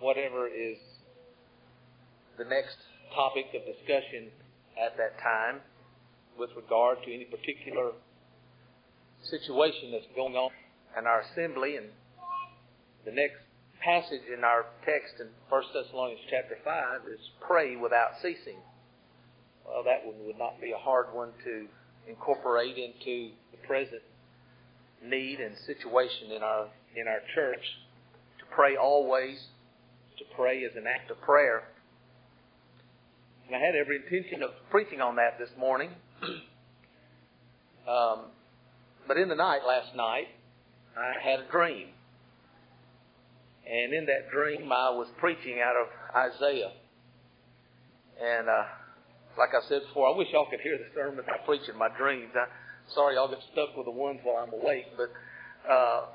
whatever is the next topic of discussion at that time with regard to any particular situation that's going on in our assembly. And the next passage in our text in 1 Thessalonians chapter 5 is pray without ceasing. Well, that one would not be a hard one to incorporate into the present need and situation in our in our church to pray always pray as an act of prayer. And I had every intention of preaching on that this morning. um, but in the night last night, I had a dream. And in that dream, I was preaching out of Isaiah. And uh, like I said before, I wish y'all could hear the sermon I preach in my dreams. I, sorry y'all get stuck with the ones while I'm awake, but uh,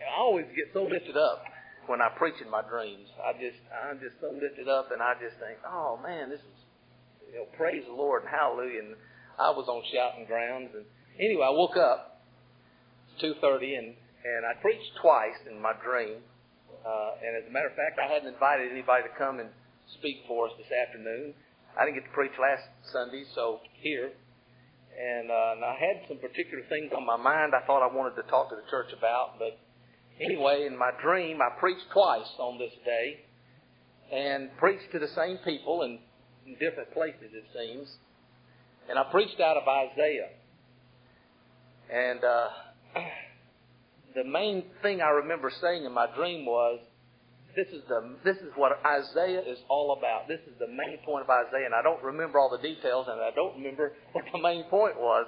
I always get so lifted up when I preach in my dreams. I just I'm just so lifted up, and I just think, oh man, this is you know praise the Lord and hallelujah. And I was on shouting grounds, and anyway, I woke up two thirty, and and I preached twice in my dream. Uh, and as a matter of fact, I hadn't invited anybody to come and speak for us this afternoon. I didn't get to preach last Sunday, so here. And, uh, and I had some particular things on my mind I thought I wanted to talk to the church about, but Anyway, in my dream, I preached twice on this day and preached to the same people in, in different places, it seems. And I preached out of Isaiah. And uh, the main thing I remember saying in my dream was, this is the this is what Isaiah is all about. This is the main point of Isaiah, and I don't remember all the details, and I don't remember what the main point was.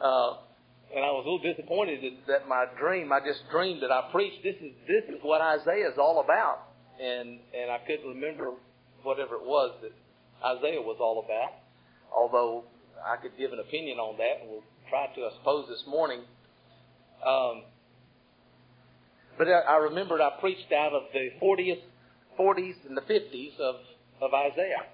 Uh, and I was a little disappointed that, that my dream, I just dreamed that I preached. This is this is what Isaiah is all about, and and I couldn't remember whatever it was that Isaiah was all about. Although I could give an opinion on that, and we'll try to, I suppose, this morning. Um, but I, I remembered I preached out of the 40th, 40s, and the 50s of of Isaiah,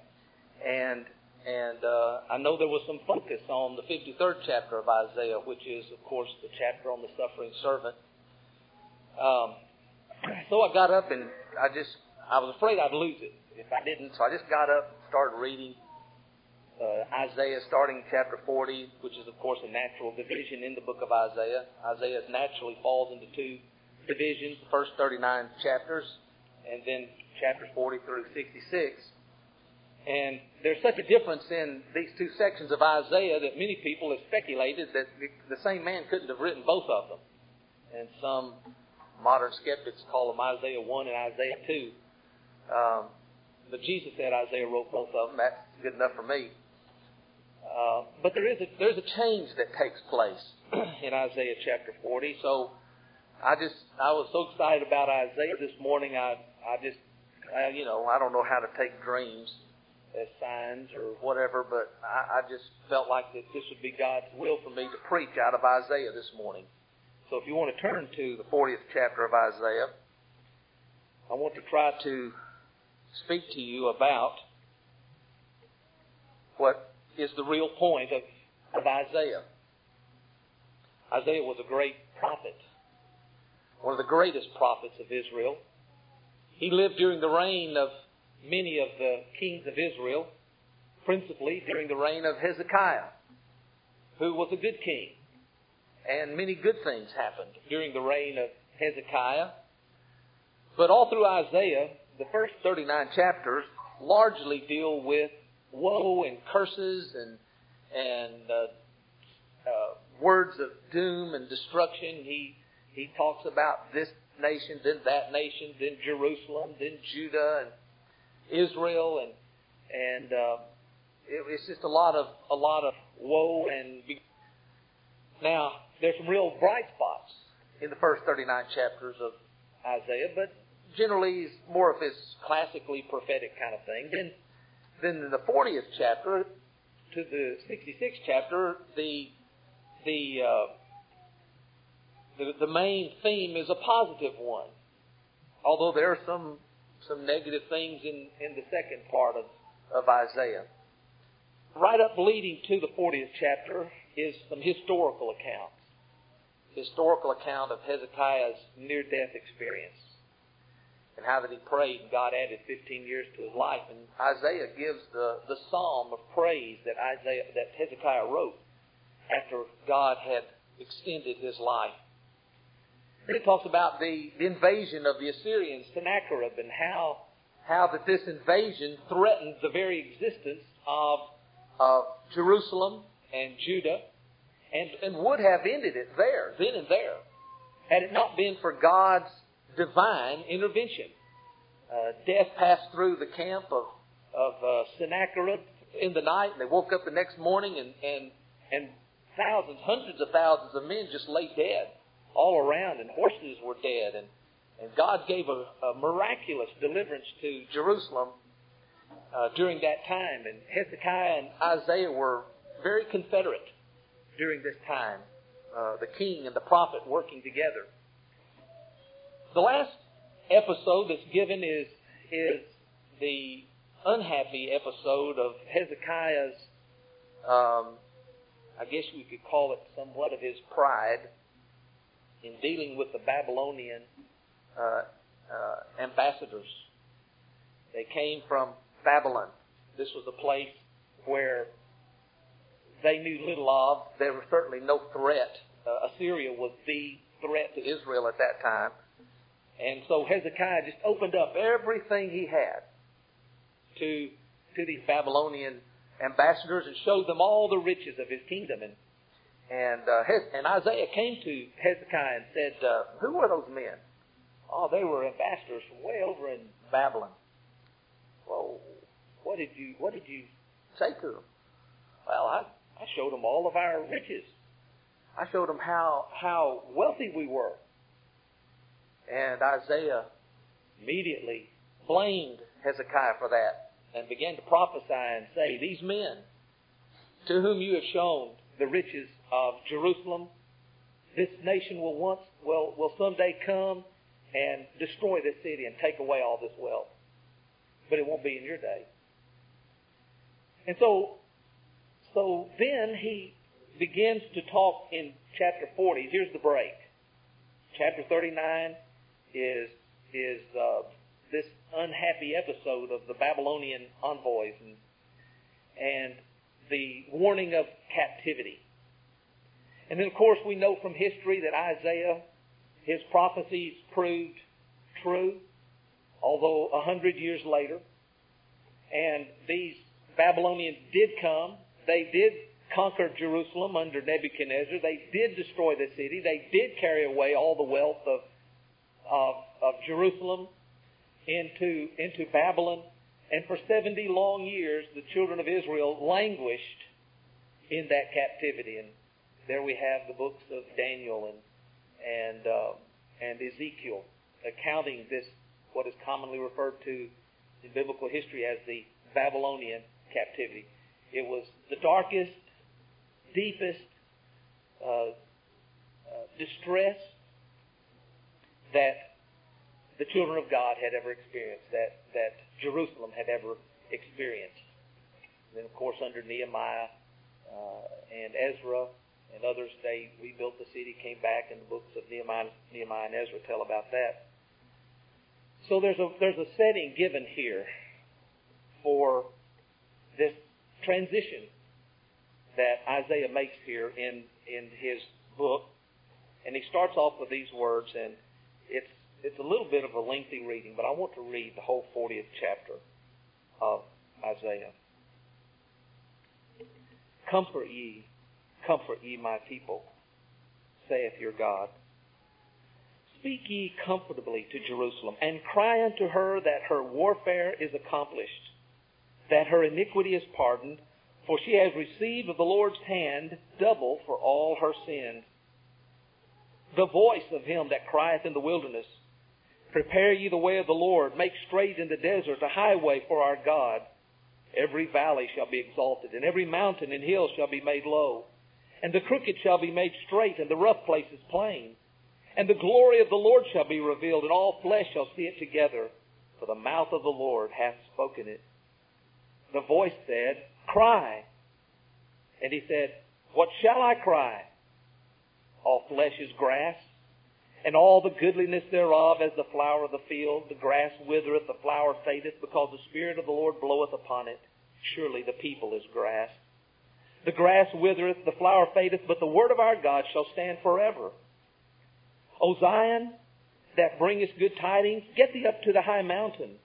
and and uh, I know there was some focus on the 53rd chapter of Isaiah, which is, of course, the chapter on the suffering servant. Um, so I got up and I just, I was afraid I'd lose it if I didn't. So I just got up and started reading uh, Isaiah, starting chapter 40, which is, of course, a natural division in the book of Isaiah. Isaiah naturally falls into two divisions, the first 39 chapters, and then chapters 40 through 66. And there's such a difference in these two sections of Isaiah that many people have speculated that the same man couldn't have written both of them. And some modern skeptics call them Isaiah 1 and Isaiah 2. Um, but Jesus said Isaiah wrote both of them. That's good enough for me. Uh, but there is a, there's a change that takes place in Isaiah chapter 40. So I just I was so excited about Isaiah this morning. I I just I, you know I don't know how to take dreams as signs or whatever, but I, I just felt like that this would be God's will for me to preach out of Isaiah this morning. So if you want to turn to the 40th chapter of Isaiah, I want to try to speak to you about what is the real point of, of Isaiah. Isaiah was a great prophet, one of the greatest prophets of Israel. He lived during the reign of many of the kings of Israel, principally during the reign of Hezekiah, who was a good king. And many good things happened during the reign of Hezekiah. But all through Isaiah, the first 39 chapters largely deal with woe and curses and, and uh, uh, words of doom and destruction. He, he talks about this nation, then that nation, then Jerusalem, then Judah, and Israel, and and uh, it, it's just a lot of a lot of woe and. Be- now there's some real bright spots in the first 39 chapters of Isaiah, but generally is more of his classically prophetic kind of thing. And then in the 40th chapter to the 66th chapter, the the, uh, the the main theme is a positive one. Although there are some some negative things in, in the second part of, of Isaiah. Right up leading to the 40th chapter is some historical accounts. Historical account of Hezekiah's near death experience and how that he prayed and God added 15 years to his life. And Isaiah gives the, the psalm of praise that Isaiah that Hezekiah wrote after God had extended his life. It talks about the, the invasion of the Assyrians, Sennacherib, and how how that this invasion threatened the very existence of, of Jerusalem and Judah, and, and would have ended it there, then and there, had it not been for God's divine intervention. Uh, death passed through the camp of, of uh, Sennacherib in the night, and they woke up the next morning, and, and, and thousands, hundreds of thousands of men just lay dead all around, and horses were dead, and, and God gave a, a miraculous deliverance to Jerusalem uh, during that time. And Hezekiah and Isaiah were very confederate during this time, uh, the king and the prophet working together. The last episode that's given is is the unhappy episode of Hezekiah's. Um, I guess we could call it somewhat of his pride in dealing with the Babylonian uh, uh, ambassadors. They came from Babylon. This was a place where they knew little of. There was certainly no threat. Uh, Assyria was the threat to Israel at that time. And so Hezekiah just opened up everything he had to, to these Babylonian ambassadors and showed them all the riches of his kingdom. And, and, uh, and Isaiah came to Hezekiah and said, uh, Who were those men? Oh, they were ambassadors from way over in Babylon. Well, what did you what did you say to them? Well, I, I showed them all of our riches. I showed them how how wealthy we were. And Isaiah immediately blamed Hezekiah for that and began to prophesy and say, These men to whom you have shown the riches of Jerusalem, this nation will once will, will someday come and destroy this city and take away all this wealth. But it won't be in your day. And so so then he begins to talk in chapter 40. Here's the break. Chapter 39 is is uh, this unhappy episode of the Babylonian envoys and and the warning of captivity. And then, of course, we know from history that Isaiah, his prophecies proved true, although a hundred years later. And these Babylonians did come. They did conquer Jerusalem under Nebuchadnezzar. They did destroy the city. They did carry away all the wealth of of, of Jerusalem into, into Babylon. And for 70 long years, the children of Israel languished in that captivity. And there we have the books of Daniel and, and, uh, and Ezekiel accounting this, what is commonly referred to in biblical history as the Babylonian captivity. It was the darkest, deepest uh, uh, distress that the children of God had ever experienced, that, that Jerusalem had ever experienced. And then, of course, under Nehemiah uh, and Ezra and others, they rebuilt the city, came back, and the books of Nehemiah, Nehemiah and Ezra tell about that. So there's a there's a setting given here for this transition that Isaiah makes here in in his book, and he starts off with these words, and it's it's a little bit of a lengthy reading, but I want to read the whole 40th chapter of Isaiah. Comfort ye, comfort ye my people, saith your God. Speak ye comfortably to Jerusalem, and cry unto her that her warfare is accomplished, that her iniquity is pardoned, for she has received of the Lord's hand double for all her sins. The voice of him that crieth in the wilderness, Prepare ye the way of the Lord. Make straight in the desert a highway for our God. Every valley shall be exalted, and every mountain and hill shall be made low. And the crooked shall be made straight, and the rough places plain. And the glory of the Lord shall be revealed, and all flesh shall see it together. For the mouth of the Lord hath spoken it. The voice said, Cry. And he said, What shall I cry? All flesh is grass, and all the goodliness thereof as the flower of the field. The grass withereth, the flower fadeth, because the Spirit of the Lord bloweth upon it. Surely the people is grass. The grass withereth, the flower fadeth, but the word of our God shall stand forever. O Zion, that bringest good tidings, get thee up to the high mountain.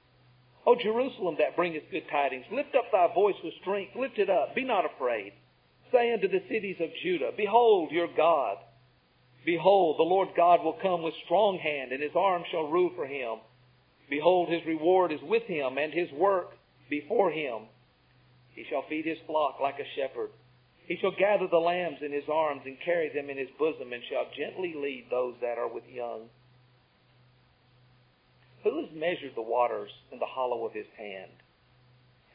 O Jerusalem, that bringest good tidings, lift up thy voice with strength, lift it up, be not afraid. Say unto the cities of Judah, Behold your God. Behold, the Lord God will come with strong hand, and his arm shall rule for him. Behold, his reward is with him, and his work before him. He shall feed his flock like a shepherd. He shall gather the lambs in his arms and carry them in his bosom, and shall gently lead those that are with young. Who has measured the waters in the hollow of his hand,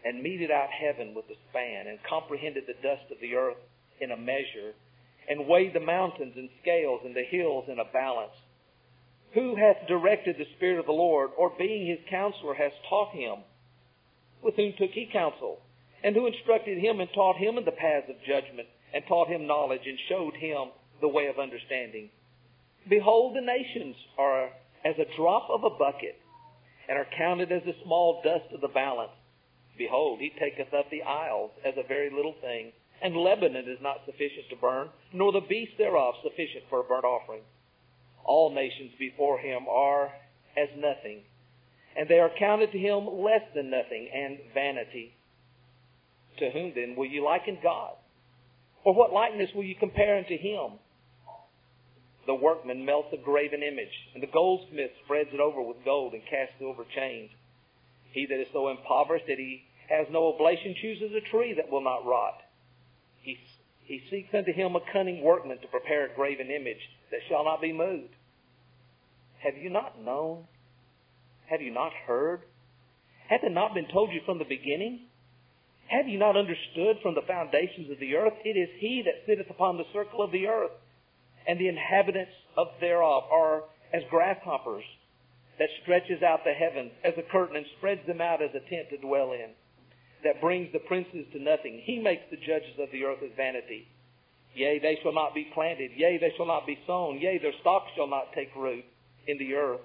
and meted out heaven with a span, and comprehended the dust of the earth in a measure, and weighed the mountains in scales and the hills in a balance. Who hath directed the Spirit of the Lord, or being his counselor has taught him? With whom took he counsel? And who instructed him and taught him in the paths of judgment, and taught him knowledge, and showed him the way of understanding? Behold, the nations are as a drop of a bucket, and are counted as the small dust of the balance. Behold, he taketh up the isles as a very little thing and Lebanon is not sufficient to burn, nor the beast thereof sufficient for a burnt offering. All nations before him are as nothing, and they are counted to him less than nothing and vanity. To whom then will you liken God? Or what likeness will you compare unto him? The workman melts a graven image, and the goldsmith spreads it over with gold and casts silver chains. He that is so impoverished that he has no oblation chooses a tree that will not rot he, he seeks unto him a cunning workman to prepare a graven image that shall not be moved. Have you not known? Have you not heard? Hath it not been told you from the beginning? Have you not understood from the foundations of the earth? It is he that sitteth upon the circle of the earth, and the inhabitants of thereof are as grasshoppers, that stretches out the heavens as a curtain and spreads them out as a tent to dwell in that brings the princes to nothing. He makes the judges of the earth as vanity. Yea, they shall not be planted. Yea, they shall not be sown. Yea, their stalks shall not take root in the earth.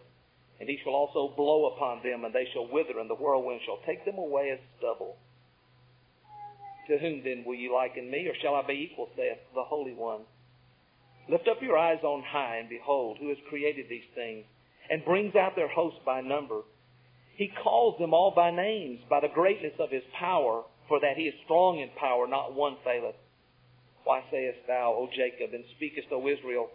And he shall also blow upon them, and they shall wither, and the whirlwind shall take them away as stubble. To whom then will ye liken me, or shall I be equal, saith the Holy One? Lift up your eyes on high, and behold, who has created these things, and brings out their host by number. He calls them all by names, by the greatness of his power, for that he is strong in power, not one faileth. Why sayest thou, O Jacob, and speakest, O Israel,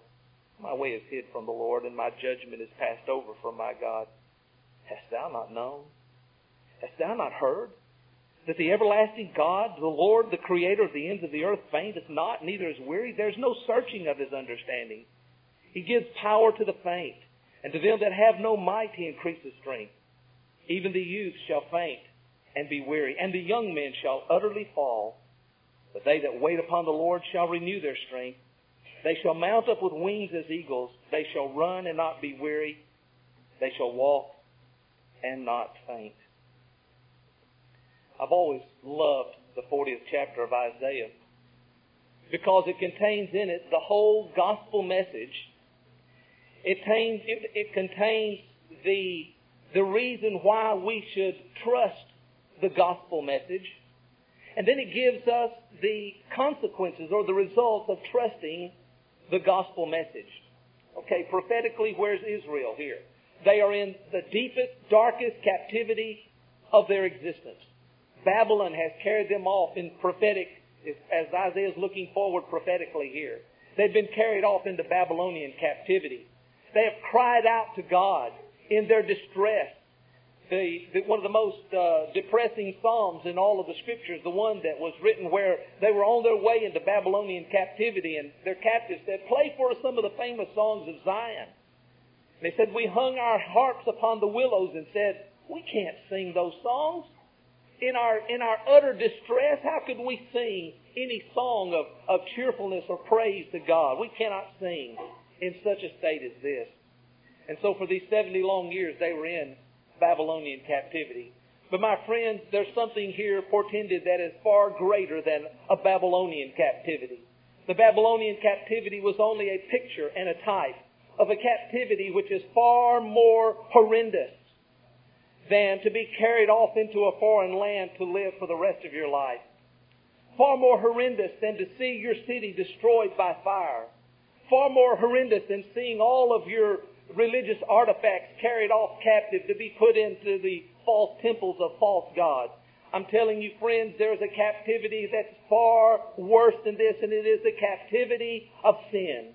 My way is hid from the Lord, and my judgment is passed over from my God? Hast thou not known? Hast thou not heard? That the everlasting God, the Lord, the Creator of the ends of the earth, fainteth not, neither is weary. There's no searching of his understanding. He gives power to the faint, and to them that have no might he increases strength. Even the youth shall faint and be weary, and the young men shall utterly fall. But they that wait upon the Lord shall renew their strength. They shall mount up with wings as eagles. They shall run and not be weary. They shall walk and not faint. I've always loved the 40th chapter of Isaiah because it contains in it the whole gospel message. It contains, it, it contains the the reason why we should trust the gospel message. And then it gives us the consequences or the results of trusting the gospel message. Okay, prophetically, where's Israel here? They are in the deepest, darkest captivity of their existence. Babylon has carried them off in prophetic, as Isaiah is looking forward prophetically here. They've been carried off into Babylonian captivity. They have cried out to God in their distress. The, the, one of the most uh, depressing psalms in all of the scriptures, the one that was written where they were on their way into Babylonian captivity, and their captives said, "Play for us some of the famous songs of Zion." And they said, We hung our harps upon the willows and said, We can't sing those songs. In our, in our utter distress, how could we sing any song of, of cheerfulness or praise to God? We cannot sing in such a state as this. And so for these 70 long years, they were in Babylonian captivity. But my friends, there's something here portended that is far greater than a Babylonian captivity. The Babylonian captivity was only a picture and a type of a captivity which is far more horrendous than to be carried off into a foreign land to live for the rest of your life. Far more horrendous than to see your city destroyed by fire. Far more horrendous than seeing all of your religious artifacts carried off captive to be put into the false temples of false gods. I'm telling you, friends, there is a captivity that's far worse than this, and it is the captivity of sin.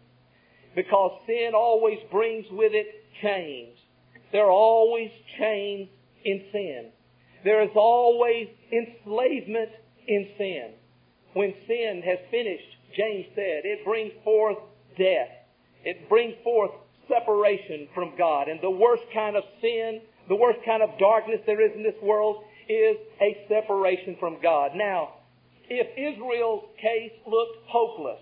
Because sin always brings with it chains. There are always chains in sin. There is always enslavement in sin. When sin has finished, James said, it brings forth death. It brings forth separation from God. And the worst kind of sin, the worst kind of darkness there is in this world is a separation from God. Now, if Israel's case looked hopeless,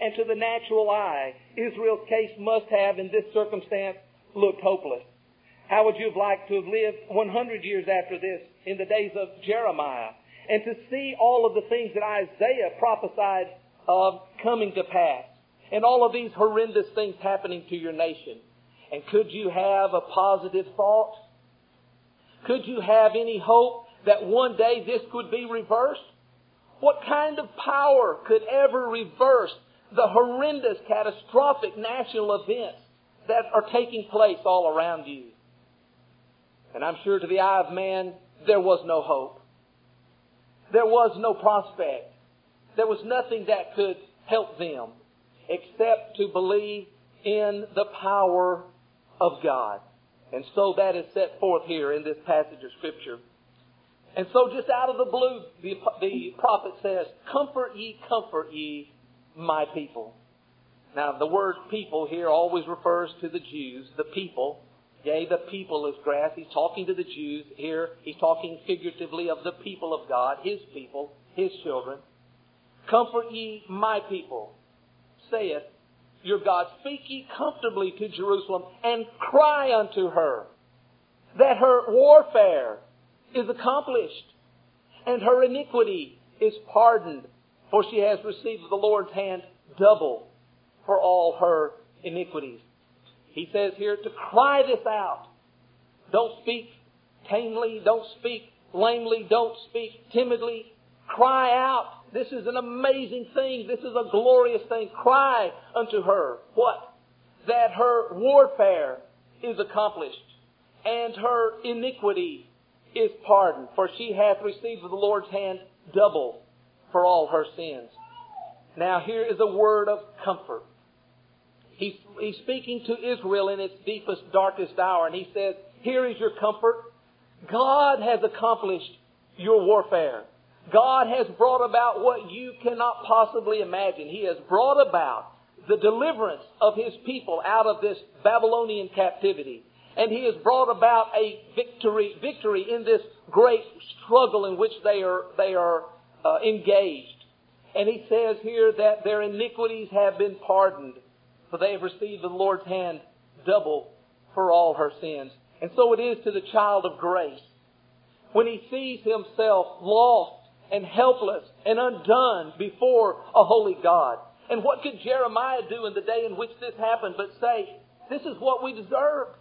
and to the natural eye, Israel's case must have, in this circumstance, looked hopeless. How would you have liked to have lived 100 years after this in the days of Jeremiah and to see all of the things that Isaiah prophesied of coming to pass and all of these horrendous things happening to your nation? And could you have a positive thought? Could you have any hope that one day this could be reversed? What kind of power could ever reverse the horrendous, catastrophic national events that are taking place all around you? And I'm sure to the eye of man, there was no hope. There was no prospect. There was nothing that could help them except to believe in the power of God. And so that is set forth here in this passage of Scripture. And so just out of the blue, the, the prophet says, Comfort ye, comfort ye, my people. Now, the word people here always refers to the Jews, the people. Yea, the people is grass. He's talking to the Jews. Here, he's talking figuratively of the people of God, his people, his children. Comfort ye, my people, saith your God. Speak ye comfortably to Jerusalem and cry unto her that her warfare is accomplished and her iniquity is pardoned, for she has received the Lord's hand double for all her iniquities. He says here to cry this out. Don't speak tamely, don't speak lamely, don't speak timidly. Cry out this is an amazing thing. This is a glorious thing. Cry unto her. What? That her warfare is accomplished and her iniquity is pardoned. For she hath received of the Lord's hand double for all her sins. Now here is a word of comfort. He's, he's speaking to Israel in its deepest, darkest hour, and he says, Here is your comfort. God has accomplished your warfare. God has brought about what you cannot possibly imagine. He has brought about the deliverance of His people out of this Babylonian captivity. And He has brought about a victory, victory in this great struggle in which they are, they are uh, engaged. And He says here that their iniquities have been pardoned, for they have received the Lord's hand double for all her sins. And so it is to the child of grace. When he sees himself lost and helpless and undone before a holy God. And what could Jeremiah do in the day in which this happened but say, this is what we deserved.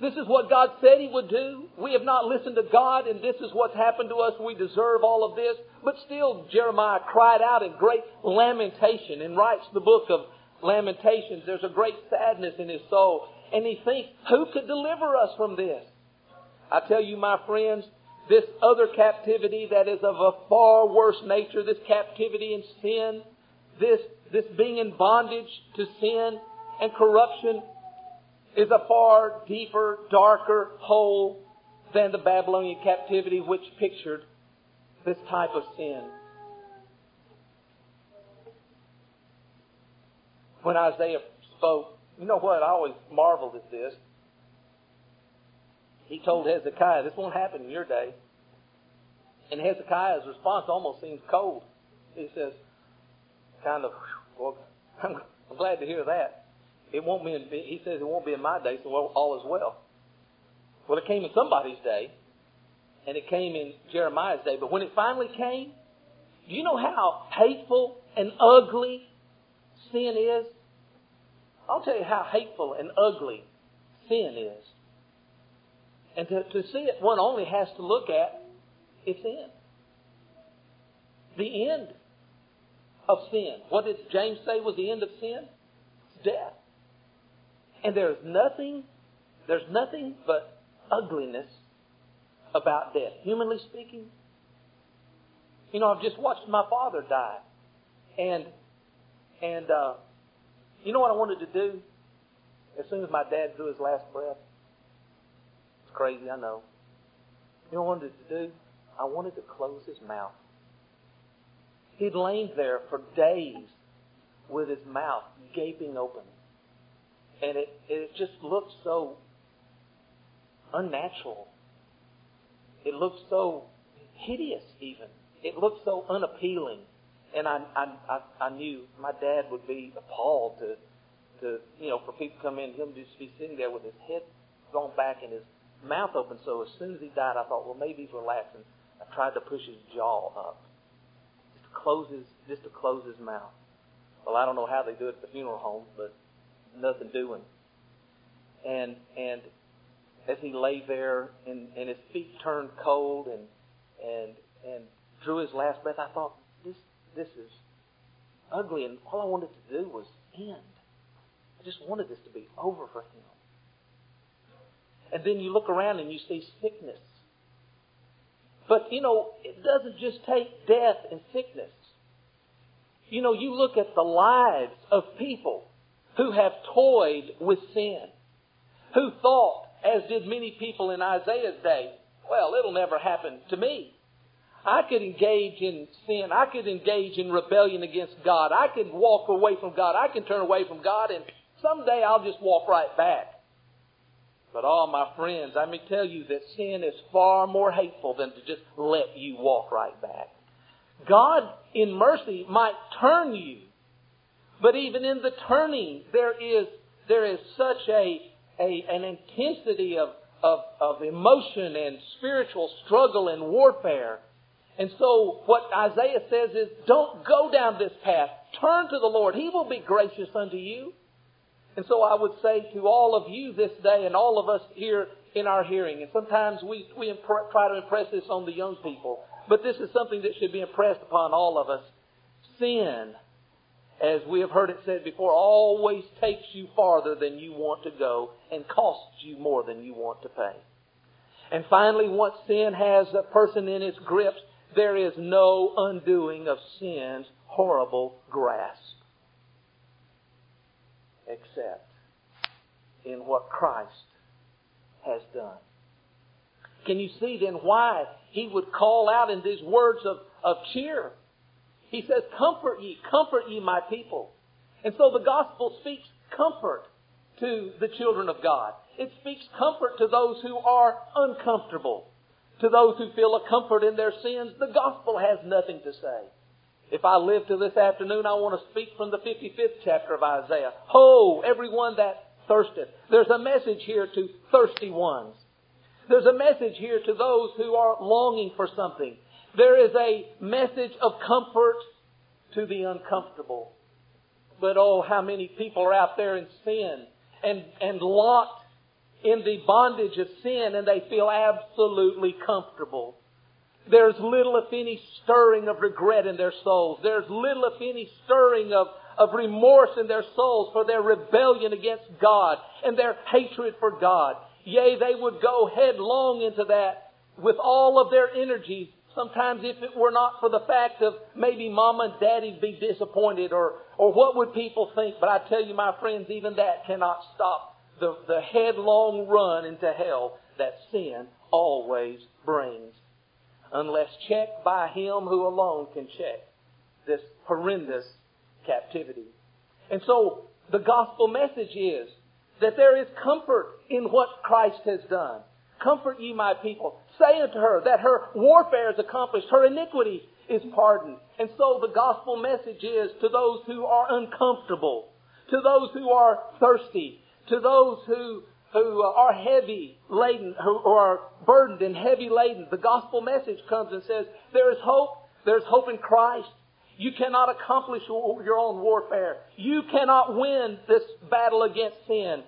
This is what God said He would do. We have not listened to God, and this is what's happened to us. We deserve all of this. But still, Jeremiah cried out in great lamentation and writes the book of Lamentations. There's a great sadness in his soul. And he thinks, who could deliver us from this? I tell you, my friends, this other captivity that is of a far worse nature, this captivity in sin, this, this being in bondage to sin and corruption is a far deeper, darker hole than the Babylonian captivity which pictured this type of sin. When Isaiah spoke You know what? I always marveled at this. He told Hezekiah, This won't happen in your day. And Hezekiah's response almost seems cold. He says, kind of, well, I'm, I'm glad to hear that. It won't be in, he says it won't be in my day, so all is well. Well, it came in somebody's day, and it came in Jeremiah's day. But when it finally came, do you know how hateful and ugly sin is? I'll tell you how hateful and ugly sin is. And to, to see it, one only has to look at its end. The end of sin. What did James say was the end of sin? Death. And there's nothing, there's nothing but ugliness about death. Humanly speaking, you know, I've just watched my father die, and and uh, you know what I wanted to do as soon as my dad drew his last breath. It's crazy, I know. You know what I wanted to do? I wanted to close his mouth. He'd lain there for days with his mouth gaping open. And it, it just looked so unnatural. It looked so hideous, even. It looked so unappealing. And I, I, I, knew my dad would be appalled to, to, you know, for people to come in, him just be sitting there with his head thrown back and his mouth open. So as soon as he died, I thought, well, maybe he's relaxing. I tried to push his jaw up, just to close his, just to close his mouth. Well, I don't know how they do it at the funeral home, but nothing doing. And and as he lay there and, and his feet turned cold and and and drew his last breath, I thought, this is ugly and all I wanted to do was end. I just wanted this to be over for him. And then you look around and you see sickness. But you know, it doesn't just take death and sickness. You know, you look at the lives of people who have toyed with sin, who thought, as did many people in Isaiah's day, well, it'll never happen to me. I could engage in sin. I could engage in rebellion against God. I could walk away from God. I can turn away from God, and someday I'll just walk right back. But all oh, my friends, let me tell you that sin is far more hateful than to just let you walk right back. God, in mercy, might turn you but even in the turning, there is, there is such a, a, an intensity of, of, of emotion and spiritual struggle and warfare. And so what Isaiah says is, don't go down this path. Turn to the Lord. He will be gracious unto you. And so I would say to all of you this day and all of us here in our hearing, and sometimes we, we impre- try to impress this on the young people, but this is something that should be impressed upon all of us. Sin as we have heard it said before, always takes you farther than you want to go and costs you more than you want to pay. And finally, once sin has a person in its grips, there is no undoing of sin's horrible grasp. Except in what Christ has done. Can you see then why he would call out in these words of, of cheer he says, Comfort ye, comfort ye, my people. And so the gospel speaks comfort to the children of God. It speaks comfort to those who are uncomfortable. To those who feel a comfort in their sins, the gospel has nothing to say. If I live to this afternoon, I want to speak from the 55th chapter of Isaiah. Ho, everyone that thirsteth. There's a message here to thirsty ones. There's a message here to those who are longing for something. There is a message of comfort to the uncomfortable. But oh, how many people are out there in sin and, and locked in the bondage of sin and they feel absolutely comfortable. There's little, if any, stirring of regret in their souls. There's little, if any, stirring of, of remorse in their souls for their rebellion against God and their hatred for God. Yea, they would go headlong into that with all of their energies Sometimes if it were not for the fact of maybe mama and daddy'd be disappointed or, or what would people think, but I tell you my friends, even that cannot stop the, the headlong run into hell that sin always brings. Unless checked by Him who alone can check this horrendous captivity. And so The gospel message is that there is comfort in what Christ has done. Comfort ye my people. Say unto her that her warfare is accomplished, her iniquity is pardoned. And so the gospel message is to those who are uncomfortable, to those who are thirsty, to those who, who are heavy laden, who are burdened and heavy laden. The gospel message comes and says, there is hope, there's hope in Christ. You cannot accomplish your own warfare. You cannot win this battle against sin.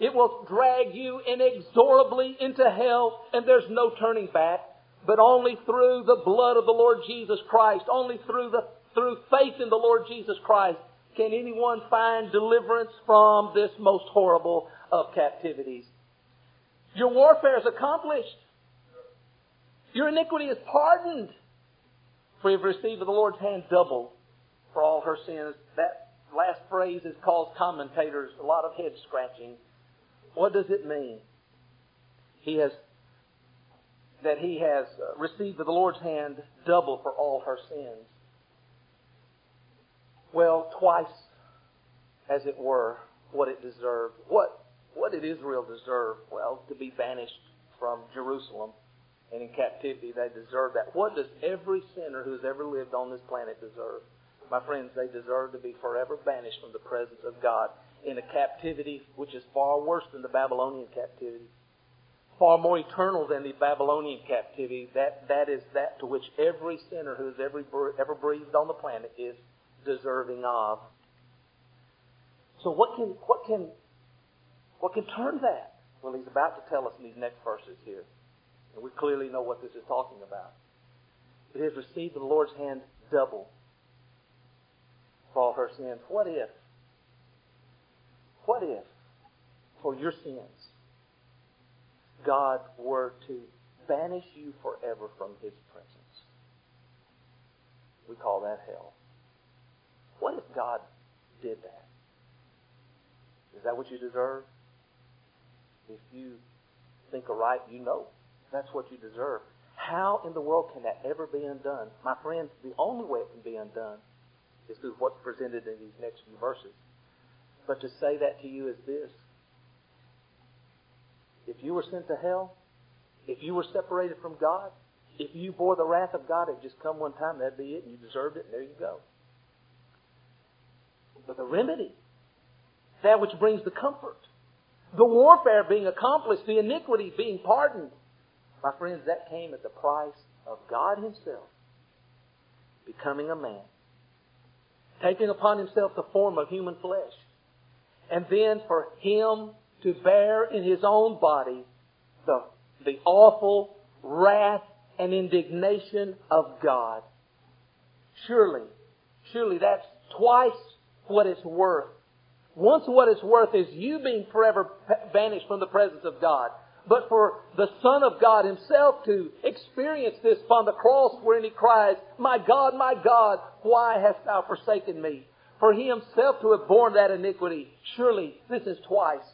It will drag you inexorably into hell, and there's no turning back. But only through the blood of the Lord Jesus Christ, only through the through faith in the Lord Jesus Christ, can anyone find deliverance from this most horrible of captivities. Your warfare is accomplished. Your iniquity is pardoned. For you've received of the Lord's hand double for all her sins. That last phrase has caused commentators a lot of head scratching. What does it mean? He has that he has received of the Lord's hand double for all her sins. Well, twice, as it were, what it deserved. What what did Israel deserve? Well, to be banished from Jerusalem and in captivity, they deserve that. What does every sinner who has ever lived on this planet deserve? My friends, they deserve to be forever banished from the presence of God in a captivity which is far worse than the Babylonian captivity, far more eternal than the Babylonian captivity. That, that is that to which every sinner who has ever, ever breathed on the planet is deserving of. So what can, what can, what can turn that? Well, he's about to tell us in these next verses here. And we clearly know what this is talking about. It has received the Lord's hand double for all her sins. What if? What if, for your sins, God were to banish you forever from His presence? We call that hell. What if God did that? Is that what you deserve? If you think aright, you know that's what you deserve. How in the world can that ever be undone? My friends, the only way it can be undone is through what's presented in these next few verses. But to say that to you is this. If you were sent to hell, if you were separated from God, if you bore the wrath of God, it just come one time, that'd be it, and you deserved it, and there you go. But the remedy, that which brings the comfort, the warfare being accomplished, the iniquity being pardoned, my friends, that came at the price of God Himself becoming a man, taking upon Himself the form of human flesh, and then for Him to bear in His own body the, the awful wrath and indignation of God. Surely, surely that's twice what it's worth. Once what it's worth is you being forever banished from the presence of God but for the Son of God Himself to experience this upon the cross wherein He cries, My God, my God, why hast Thou forsaken me? For He Himself to have borne that iniquity, surely this is twice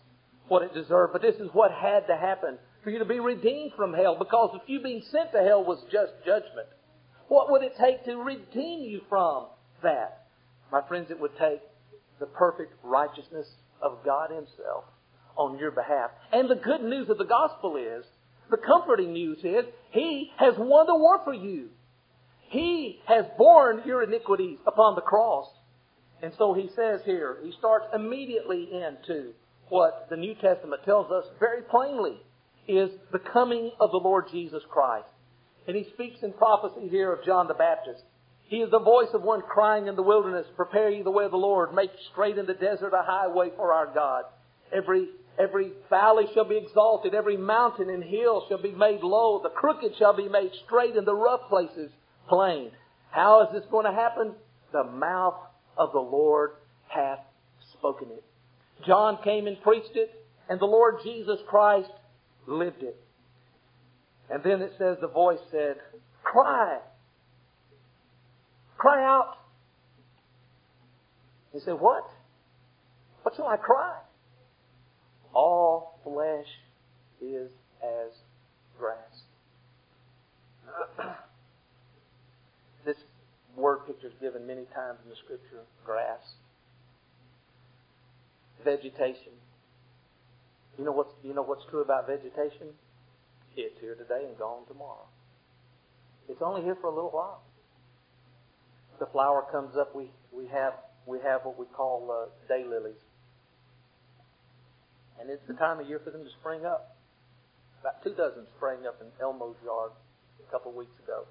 what it deserved, but this is what had to happen for you to be redeemed from hell, because if you being sent to hell was just judgment, what would it take to redeem you from that? My friends, it would take the perfect righteousness of God Himself on your behalf. And the good news of the gospel is, the comforting news is, He has won the war for you. He has borne your iniquities upon the cross. And so he says here, he starts immediately into what the New Testament tells us very plainly is the coming of the Lord Jesus Christ. And he speaks in prophecy here of John the Baptist. He is the voice of one crying in the wilderness, prepare ye the way of the Lord, make straight in the desert a highway for our God. Every Every valley shall be exalted, every mountain and hill shall be made low, the crooked shall be made straight, and the rough places plain. How is this going to happen? The mouth of the Lord hath spoken it. John came and preached it, and the Lord Jesus Christ lived it. And then it says the voice said, Cry. Cry out. He said, What? What shall I cry? all flesh is as grass. this word picture is given many times in the scripture, grass. vegetation. You know what's you know what's true about vegetation? It's here today and gone tomorrow. It's only here for a little while. The flower comes up. We we have we have what we call uh, daylilies, and it's the time of year for them to spring up. About two dozen sprang up in Elmo's yard a couple of weeks ago,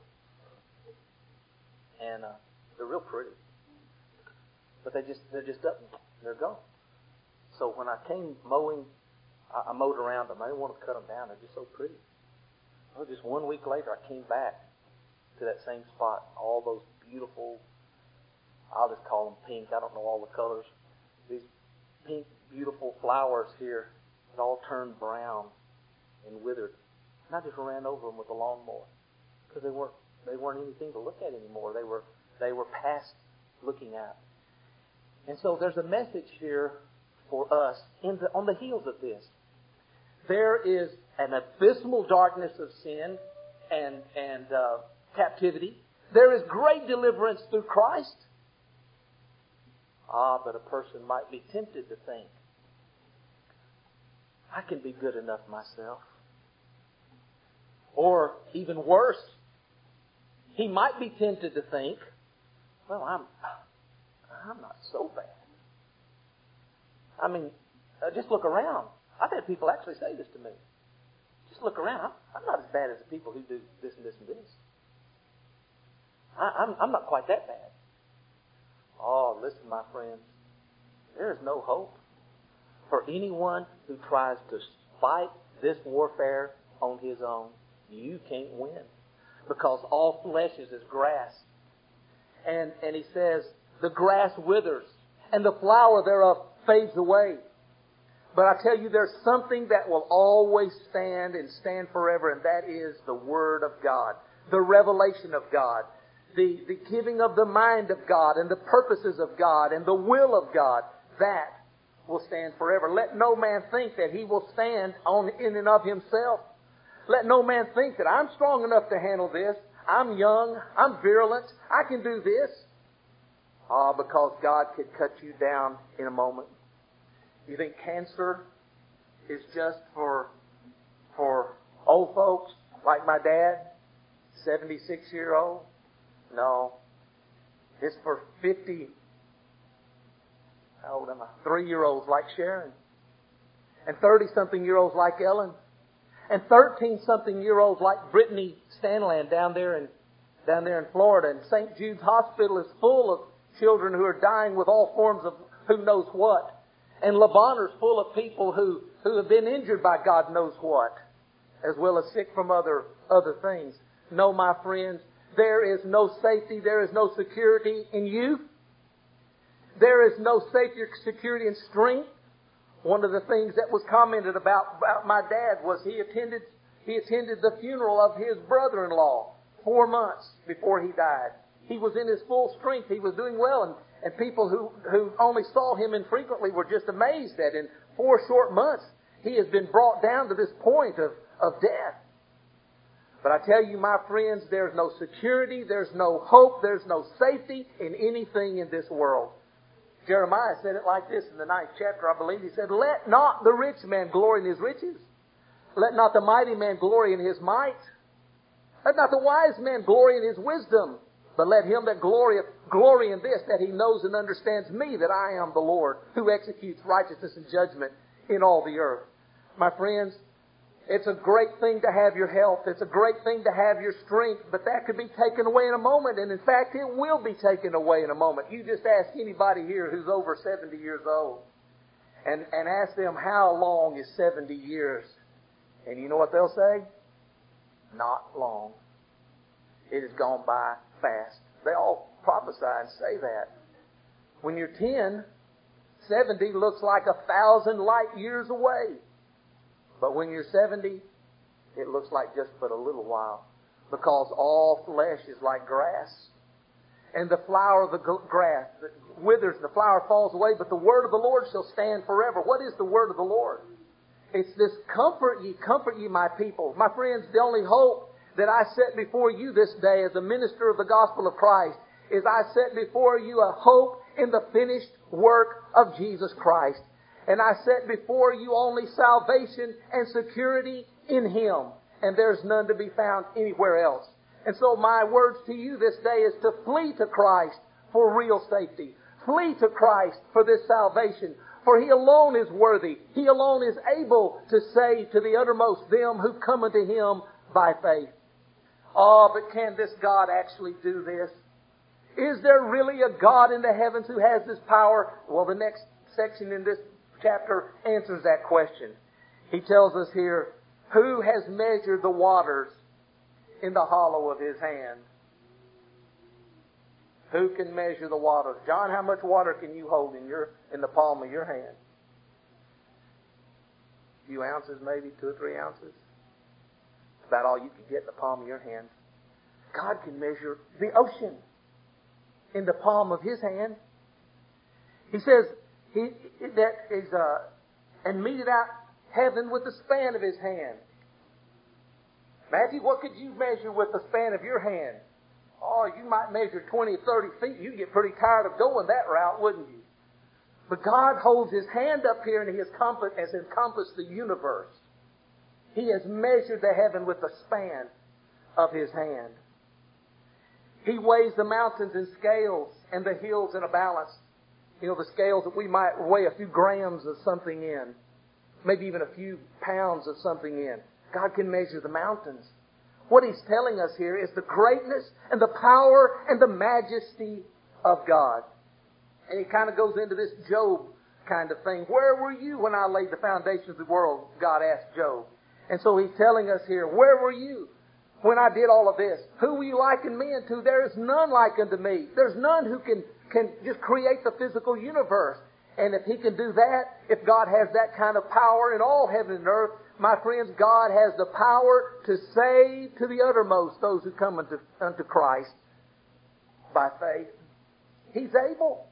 and uh, they're real pretty. But they just they're just up and they're gone. So when I came mowing, I, I mowed around them. I didn't want to cut them down. They're just so pretty. Well, just one week later, I came back to that same spot. All those beautiful, I'll just call them pink. I don't know all the colors. These pink, beautiful flowers here that all turned brown and withered. And I just ran over them with a lawnmower because they weren't they weren't anything to look at anymore. They were they were past looking at. And so there's a message here for us the, on the heels of this. There is an abysmal darkness of sin and, and uh, captivity. There is great deliverance through Christ. Ah, but a person might be tempted to think, I can be good enough myself. Or even worse, he might be tempted to think, well, I'm, I'm not so bad. I mean, uh, just look around. I've had people actually say this to me. Just look around. I'm, I'm not as bad as the people who do this and this and this. I, I'm, I'm not quite that bad. Oh, listen, my friends. There is no hope for anyone who tries to fight this warfare on his own. You can't win because all flesh is as grass. And, and he says, the grass withers and the flower thereof fades away. But I tell you, there's something that will always stand and stand forever, and that is the Word of God, the revelation of God, the, the giving of the mind of God, and the purposes of God, and the will of God. That will stand forever. Let no man think that he will stand on in and of himself. Let no man think that I'm strong enough to handle this. I'm young. I'm virulent. I can do this. Ah, because God could cut you down in a moment. You think cancer is just for for old folks like my dad, 76 year old? No. It's for 50, how old am I? Three year olds like Sharon. And 30 something year olds like Ellen. And 13 something year olds like Brittany Stanland down there in, down there in Florida. And St. Jude's Hospital is full of children who are dying with all forms of who knows what. And Le Bonheur's full of people who, who have been injured by God knows what, as well as sick from other, other things. No, my friends, there is no safety, there is no security in you. There is no safety security and strength. One of the things that was commented about, about my dad was he attended, he attended the funeral of his brother-in-law four months before he died. He was in his full strength. He was doing well. And, and people who, who only saw him infrequently were just amazed that in four short months, he has been brought down to this point of, of death. But I tell you, my friends, there's no security, there's no hope, there's no safety in anything in this world. Jeremiah said it like this in the ninth chapter, I believe. He said, Let not the rich man glory in his riches. Let not the mighty man glory in his might. Let not the wise man glory in his wisdom. But let him that glorieth glory in this, that he knows and understands me, that I am the Lord, who executes righteousness and judgment in all the earth. My friends, it's a great thing to have your health. It's a great thing to have your strength, but that could be taken away in a moment. And in fact, it will be taken away in a moment. You just ask anybody here who's over 70 years old and, and ask them how long is 70 years. And you know what they'll say? Not long. It has gone by fast. They all prophesy and say that. When you're 10, 70 looks like a thousand light years away. But when you're 70, it looks like just but a little while. Because all flesh is like grass. And the flower of the grass withers the flower falls away, but the word of the Lord shall stand forever. What is the word of the Lord? It's this comfort ye, comfort ye my people. My friends, the only hope that I set before you this day as a minister of the gospel of Christ is I set before you a hope in the finished work of Jesus Christ. And I set before you only salvation and security in Him. And there's none to be found anywhere else. And so my words to you this day is to flee to Christ for real safety. Flee to Christ for this salvation. For He alone is worthy. He alone is able to save to the uttermost them who come unto Him by faith. Oh, but can this God actually do this? Is there really a God in the heavens who has this power? Well, the next section in this chapter answers that question. He tells us here, who has measured the waters in the hollow of his hand? Who can measure the waters? John, how much water can you hold in your in the palm of your hand? A few ounces, maybe two or three ounces. about all you can get in the palm of your hand. God can measure the ocean in the palm of His hand. He says he that is uh, and meted out heaven with the span of His hand. Matthew, what could you measure with the span of your hand? Oh, you might measure 20, 30 feet. You'd get pretty tired of going that route, wouldn't you? But God holds His hand up here and He has, has encompassed the universe. He has measured the heaven with the span of His hand. He weighs the mountains in scales and the hills in a balance. You know, the scales that we might weigh a few grams of something in, maybe even a few pounds of something in. God can measure the mountains. What he's telling us here is the greatness and the power and the majesty of God. And he kind of goes into this Job kind of thing. Where were you when I laid the foundations of the world? God asked Job. And so he's telling us here, where were you when I did all of this? Who will you liken me unto? There is none like unto me. There's none who can, can just create the physical universe. And if he can do that, if God has that kind of power in all heaven and earth, my friends, God has the power to save to the uttermost those who come unto, unto Christ by faith. He's able.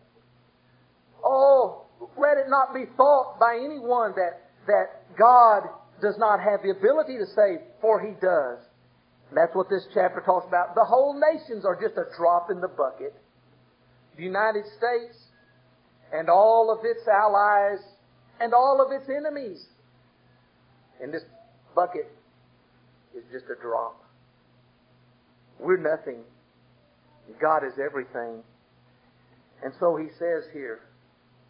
Oh, let it not be thought by anyone that, that God does not have the ability to save, for He does. That's what this chapter talks about. The whole nations are just a drop in the bucket. The United States and all of its allies and all of its enemies and this bucket is just a drop. We're nothing. God is everything. And so he says here,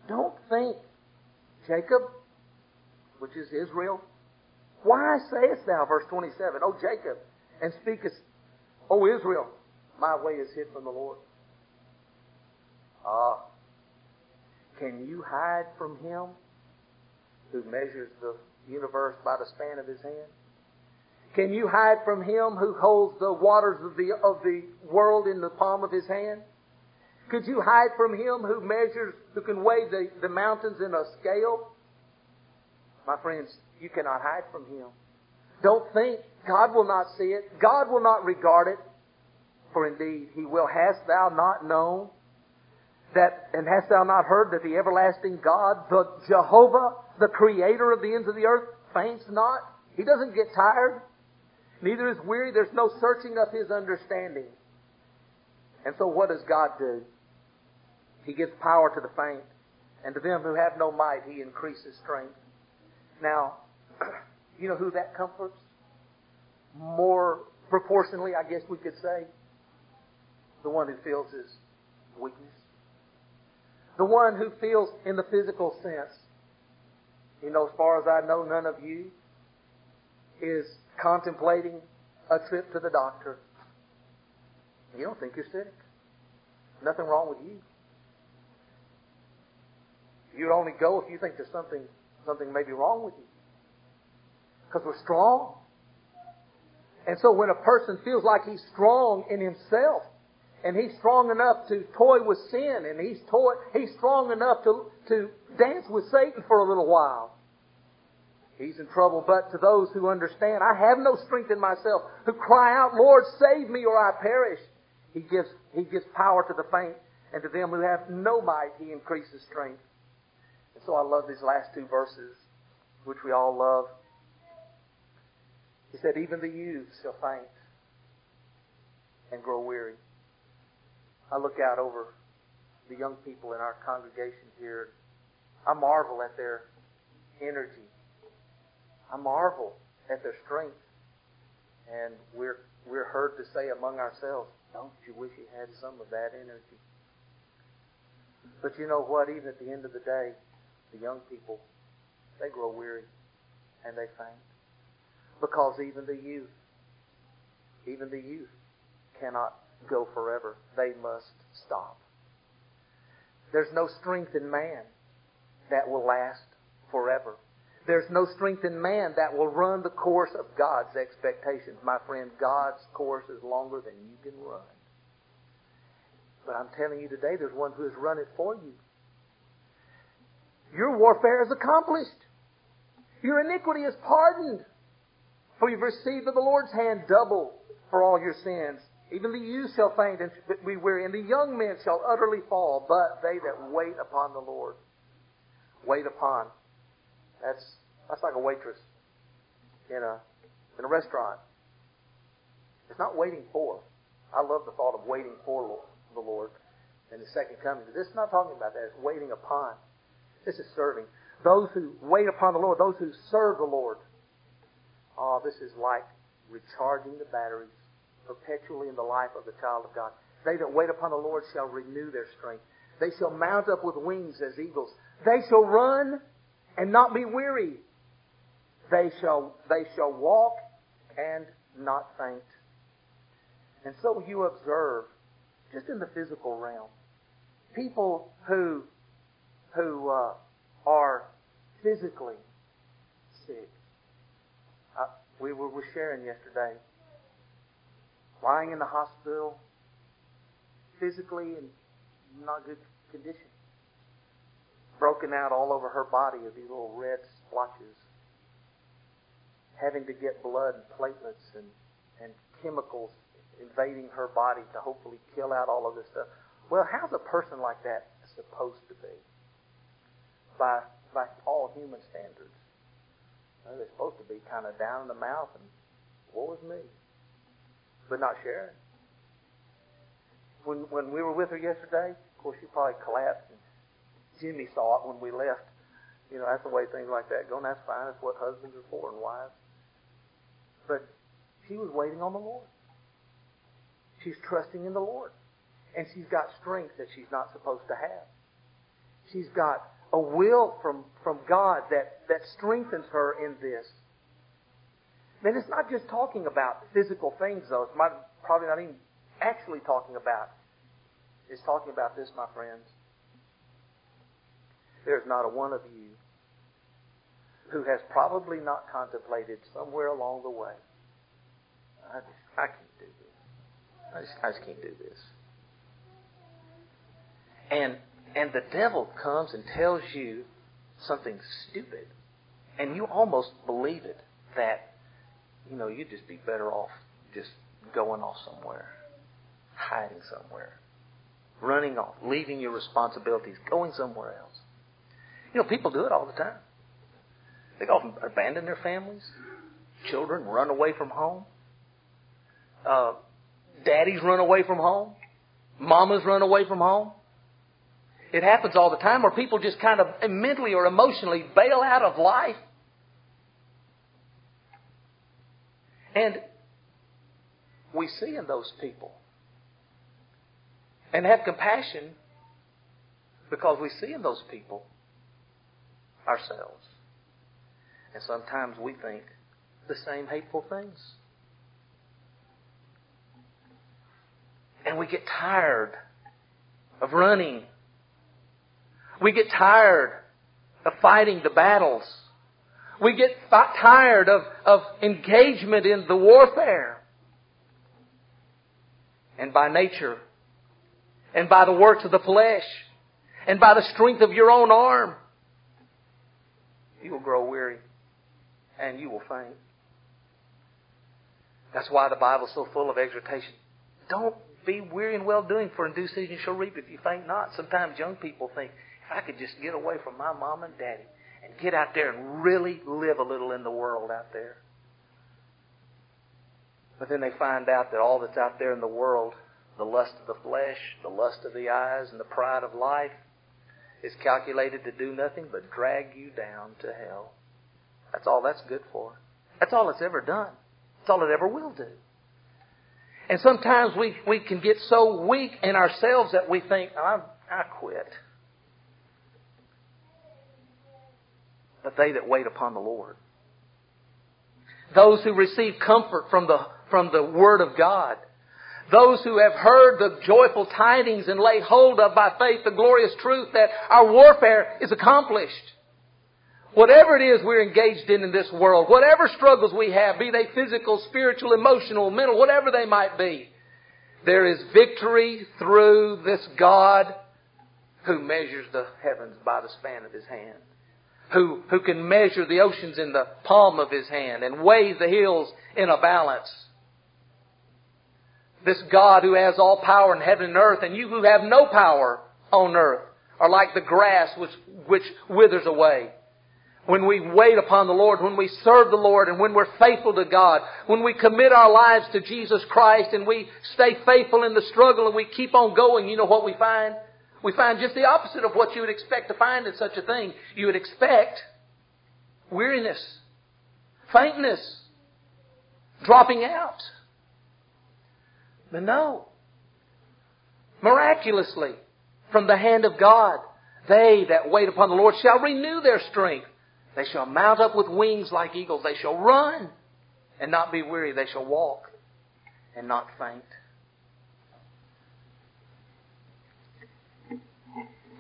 don't think, Jacob, which is Israel, why sayest thou, verse 27, O Jacob, and speakest, O Israel, my way is hid from the Lord. Ah, can you hide from him who measures the universe by the span of his hand? Can you hide from him who holds the waters of the, of the world in the palm of his hand? Could you hide from him who measures, who can weigh the, the mountains in a scale? My friends, you cannot hide from him. Don't think God will not see it. God will not regard it. For indeed, he will. Hast thou not known that, and hast thou not heard that the everlasting God, the Jehovah, the creator of the ends of the earth, faints not? He doesn't get tired. Neither is weary. There's no searching of his understanding. And so what does God do? He gives power to the faint, and to them who have no might, he increases strength. Now, you know who that comforts? More proportionally, I guess we could say, the one who feels his weakness. The one who feels in the physical sense. You know, as far as I know, none of you is contemplating a trip to the doctor. You don't think you're sick. Nothing wrong with you. You'd only go if you think there's something something may be wrong with you. Because we're strong. And so when a person feels like he's strong in himself, and he's strong enough to toy with sin, and he's toy, he's strong enough to, to dance with Satan for a little while. He's in trouble, but to those who understand, I have no strength in myself, who cry out, Lord, save me or I perish. He gives, he gives power to the faint, and to them who have no might, he increases strength. And so I love these last two verses, which we all love. He said, even the youths shall faint and grow weary. I look out over the young people in our congregation here. I marvel at their energy. I marvel at their strength. And we're, we're heard to say among ourselves, don't you wish you had some of that energy? But you know what? Even at the end of the day, the young people, they grow weary and they faint. Because even the youth, even the youth cannot go forever. They must stop. There's no strength in man that will last forever. There's no strength in man that will run the course of God's expectations. My friend, God's course is longer than you can run. But I'm telling you today, there's one who has run it for you. Your warfare is accomplished. Your iniquity is pardoned. For you've received of the Lord's hand double for all your sins. Even the youth shall faint and be weary, and the young men shall utterly fall, but they that wait upon the Lord. Wait upon. That's that's like a waitress in a in a restaurant. It's not waiting for. I love the thought of waiting for the Lord and the second coming. This is not talking about that. It's waiting upon. This is serving. Those who wait upon the Lord, those who serve the Lord. Oh, this is like recharging the batteries perpetually in the life of the child of God. They that wait upon the Lord shall renew their strength. They shall mount up with wings as eagles. They shall run and not be weary. They shall, they shall walk and not faint. And so you observe, just in the physical realm, people who, who uh, are physically sick. We were, were sharing yesterday lying in the hospital, physically in not good condition. Broken out all over her body of these little red splotches. Having to get blood and platelets and, and chemicals invading her body to hopefully kill out all of this stuff. Well, how's a person like that supposed to be? By by all human standards. Well, they're supposed to be kind of down in the mouth and woe is me but not Sharon. When when we were with her yesterday, of course she probably collapsed and Jimmy saw it when we left. You know, that's the way things like that go, and that's fine. That's what husbands are for and wives. But she was waiting on the Lord. She's trusting in the Lord. And she's got strength that she's not supposed to have. She's got a will from, from God that, that strengthens her in this. And it's not just talking about physical things, though. It's probably not even actually talking about. It's talking about this, my friends. There's not a one of you who has probably not contemplated somewhere along the way. I just, I can't do this. I just, I just can't do this. And and the devil comes and tells you something stupid, and you almost believe it that you know, you'd just be better off just going off somewhere, hiding somewhere, running off, leaving your responsibilities, going somewhere else. You know, people do it all the time. They often abandon their families. Children run away from home. Uh, daddies run away from home. Mamas run away from home. It happens all the time where people just kind of mentally or emotionally bail out of life And we see in those people and have compassion because we see in those people ourselves. And sometimes we think the same hateful things. And we get tired of running. We get tired of fighting the battles. We get tired of, of engagement in the warfare. And by nature, and by the works of the flesh, and by the strength of your own arm, you will grow weary and you will faint. That's why the Bible is so full of exhortation. Don't be weary in well doing, for in due season you shall reap if you faint not. Sometimes young people think, if I could just get away from my mom and daddy, and get out there and really live a little in the world out there. But then they find out that all that's out there in the world, the lust of the flesh, the lust of the eyes, and the pride of life, is calculated to do nothing but drag you down to hell. That's all that's good for. That's all it's ever done. That's all it ever will do. And sometimes we, we can get so weak in ourselves that we think, I, I quit. But they that wait upon the Lord, those who receive comfort from the, from the Word of God, those who have heard the joyful tidings and lay hold of by faith the glorious truth that our warfare is accomplished. Whatever it is we're engaged in in this world, whatever struggles we have, be they physical, spiritual, emotional, mental, whatever they might be, there is victory through this God who measures the heavens by the span of his hand, who, who can measure the oceans in the palm of his hand and weigh the hills in a balance. This God who has all power in heaven and earth, and you who have no power on earth are like the grass which, which withers away when we wait upon the Lord, when we serve the Lord, and when we're faithful to God, when we commit our lives to Jesus Christ and we stay faithful in the struggle and we keep on going, you know what we find? We find just the opposite of what you would expect to find in such a thing. You would expect weariness, faintness, dropping out. But no. Miraculously, from the hand of God, they that wait upon the Lord shall renew their strength. They shall mount up with wings like eagles. They shall run and not be weary. They shall walk and not faint.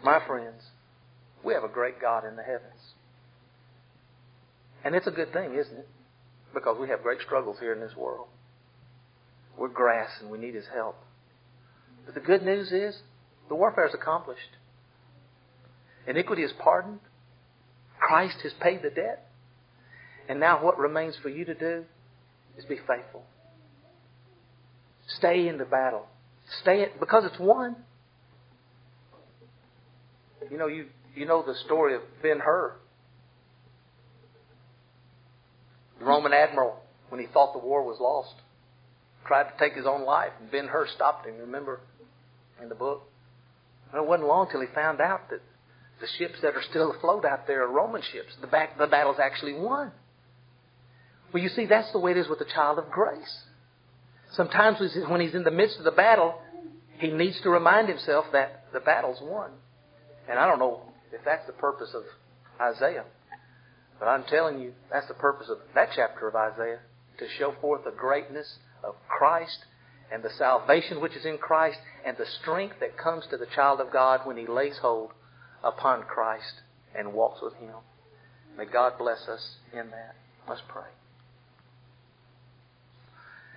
My friends, we have a great God in the heavens. And it's a good thing, isn't it? Because we have great struggles here in this world. We're grass and we need His help. But the good news is the warfare is accomplished. Iniquity is pardoned. Christ has paid the debt. And now what remains for you to do is be faithful. Stay in the battle. Stay it because it's won. You know, you you know the story of Ben Hur. The Roman admiral, when he thought the war was lost, tried to take his own life, and Ben Hur stopped him, remember, in the book? And it wasn't long till he found out that the ships that are still afloat out there are Roman ships. The, back, the battle's actually won. Well, you see, that's the way it is with the child of grace. Sometimes when he's in the midst of the battle, he needs to remind himself that the battle's won. And I don't know if that's the purpose of Isaiah, but I'm telling you, that's the purpose of that chapter of Isaiah to show forth the greatness of Christ and the salvation which is in Christ and the strength that comes to the child of God when he lays hold upon Christ and walks with Him. May God bless us in that. Let's pray.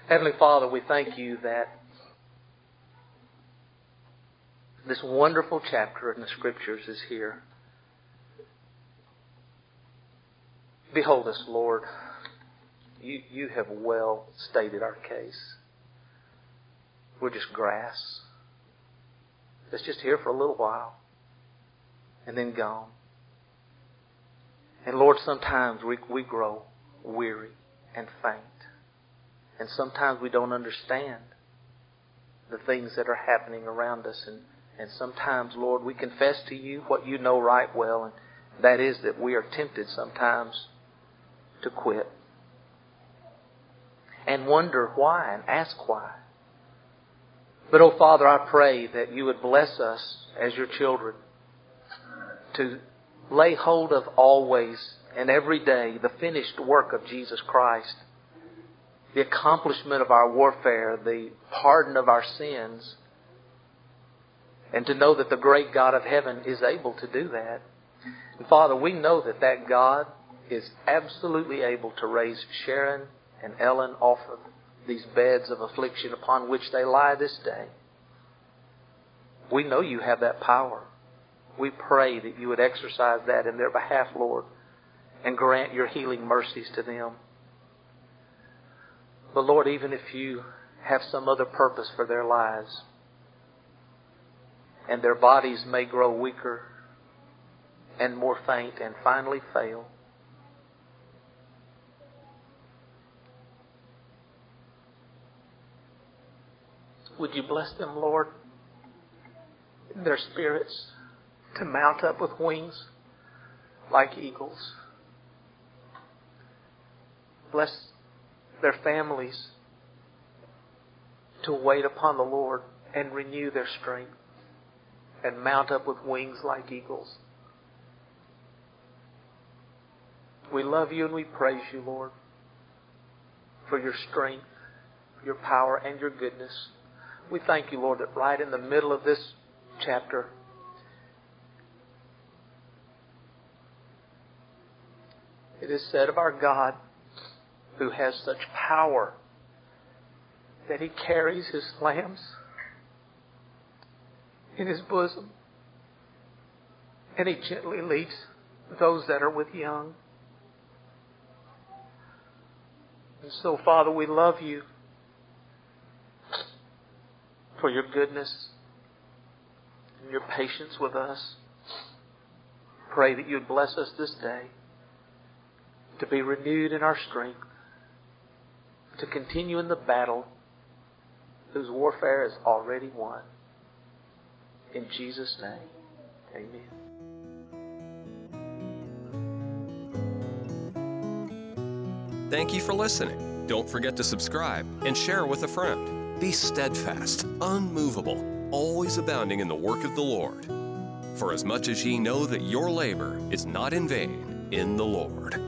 Heavenly Father, we thank you that this wonderful chapter in the Scriptures is here. Behold us, Lord. You, you have well stated our case. We're just grass. It's just here for a little while and then gone. And Lord, sometimes we, we grow weary and faint. And sometimes we don't understand the things that are happening around us. And, and sometimes, Lord, we confess to you what you know right well, and that is that we are tempted sometimes to quit. And wonder why and ask why. But, oh Father, I pray that you would bless us as your children to lay hold of always and every day the finished work of Jesus Christ, the accomplishment of our warfare, the pardon of our sins, and to know that the great God of heaven is able to do that. And Father, we know that that God is absolutely able to raise Sharon and Ellen off of these beds of affliction upon which they lie this day. We know you have that power. We pray that you would exercise that in their behalf, Lord, and grant your healing mercies to them. But Lord, even if you have some other purpose for their lives, and their bodies may grow weaker and more faint and finally fail, would you bless them, Lord, their spirits? to mount up with wings like eagles. Bless their families to wait upon the Lord and renew their strength and mount up with wings like eagles. We love you and we praise you, Lord, for your strength, your power, and your goodness. We thank you, Lord, that right in the middle of this chapter, it is said of our God who has such power that he carries his lambs in his bosom and he gently leads those that are with young. And so, Father, we love you for your goodness and your patience with us. Pray that you'd bless us this day to be renewed in our strength, to continue in the battle whose warfare is already won. In Jesus' name, amen. Thank you for listening. Don't forget to subscribe and share with a friend. Be steadfast, unmovable, always abounding in the work of the Lord. For as much as ye know that your labor is not in vain in the Lord.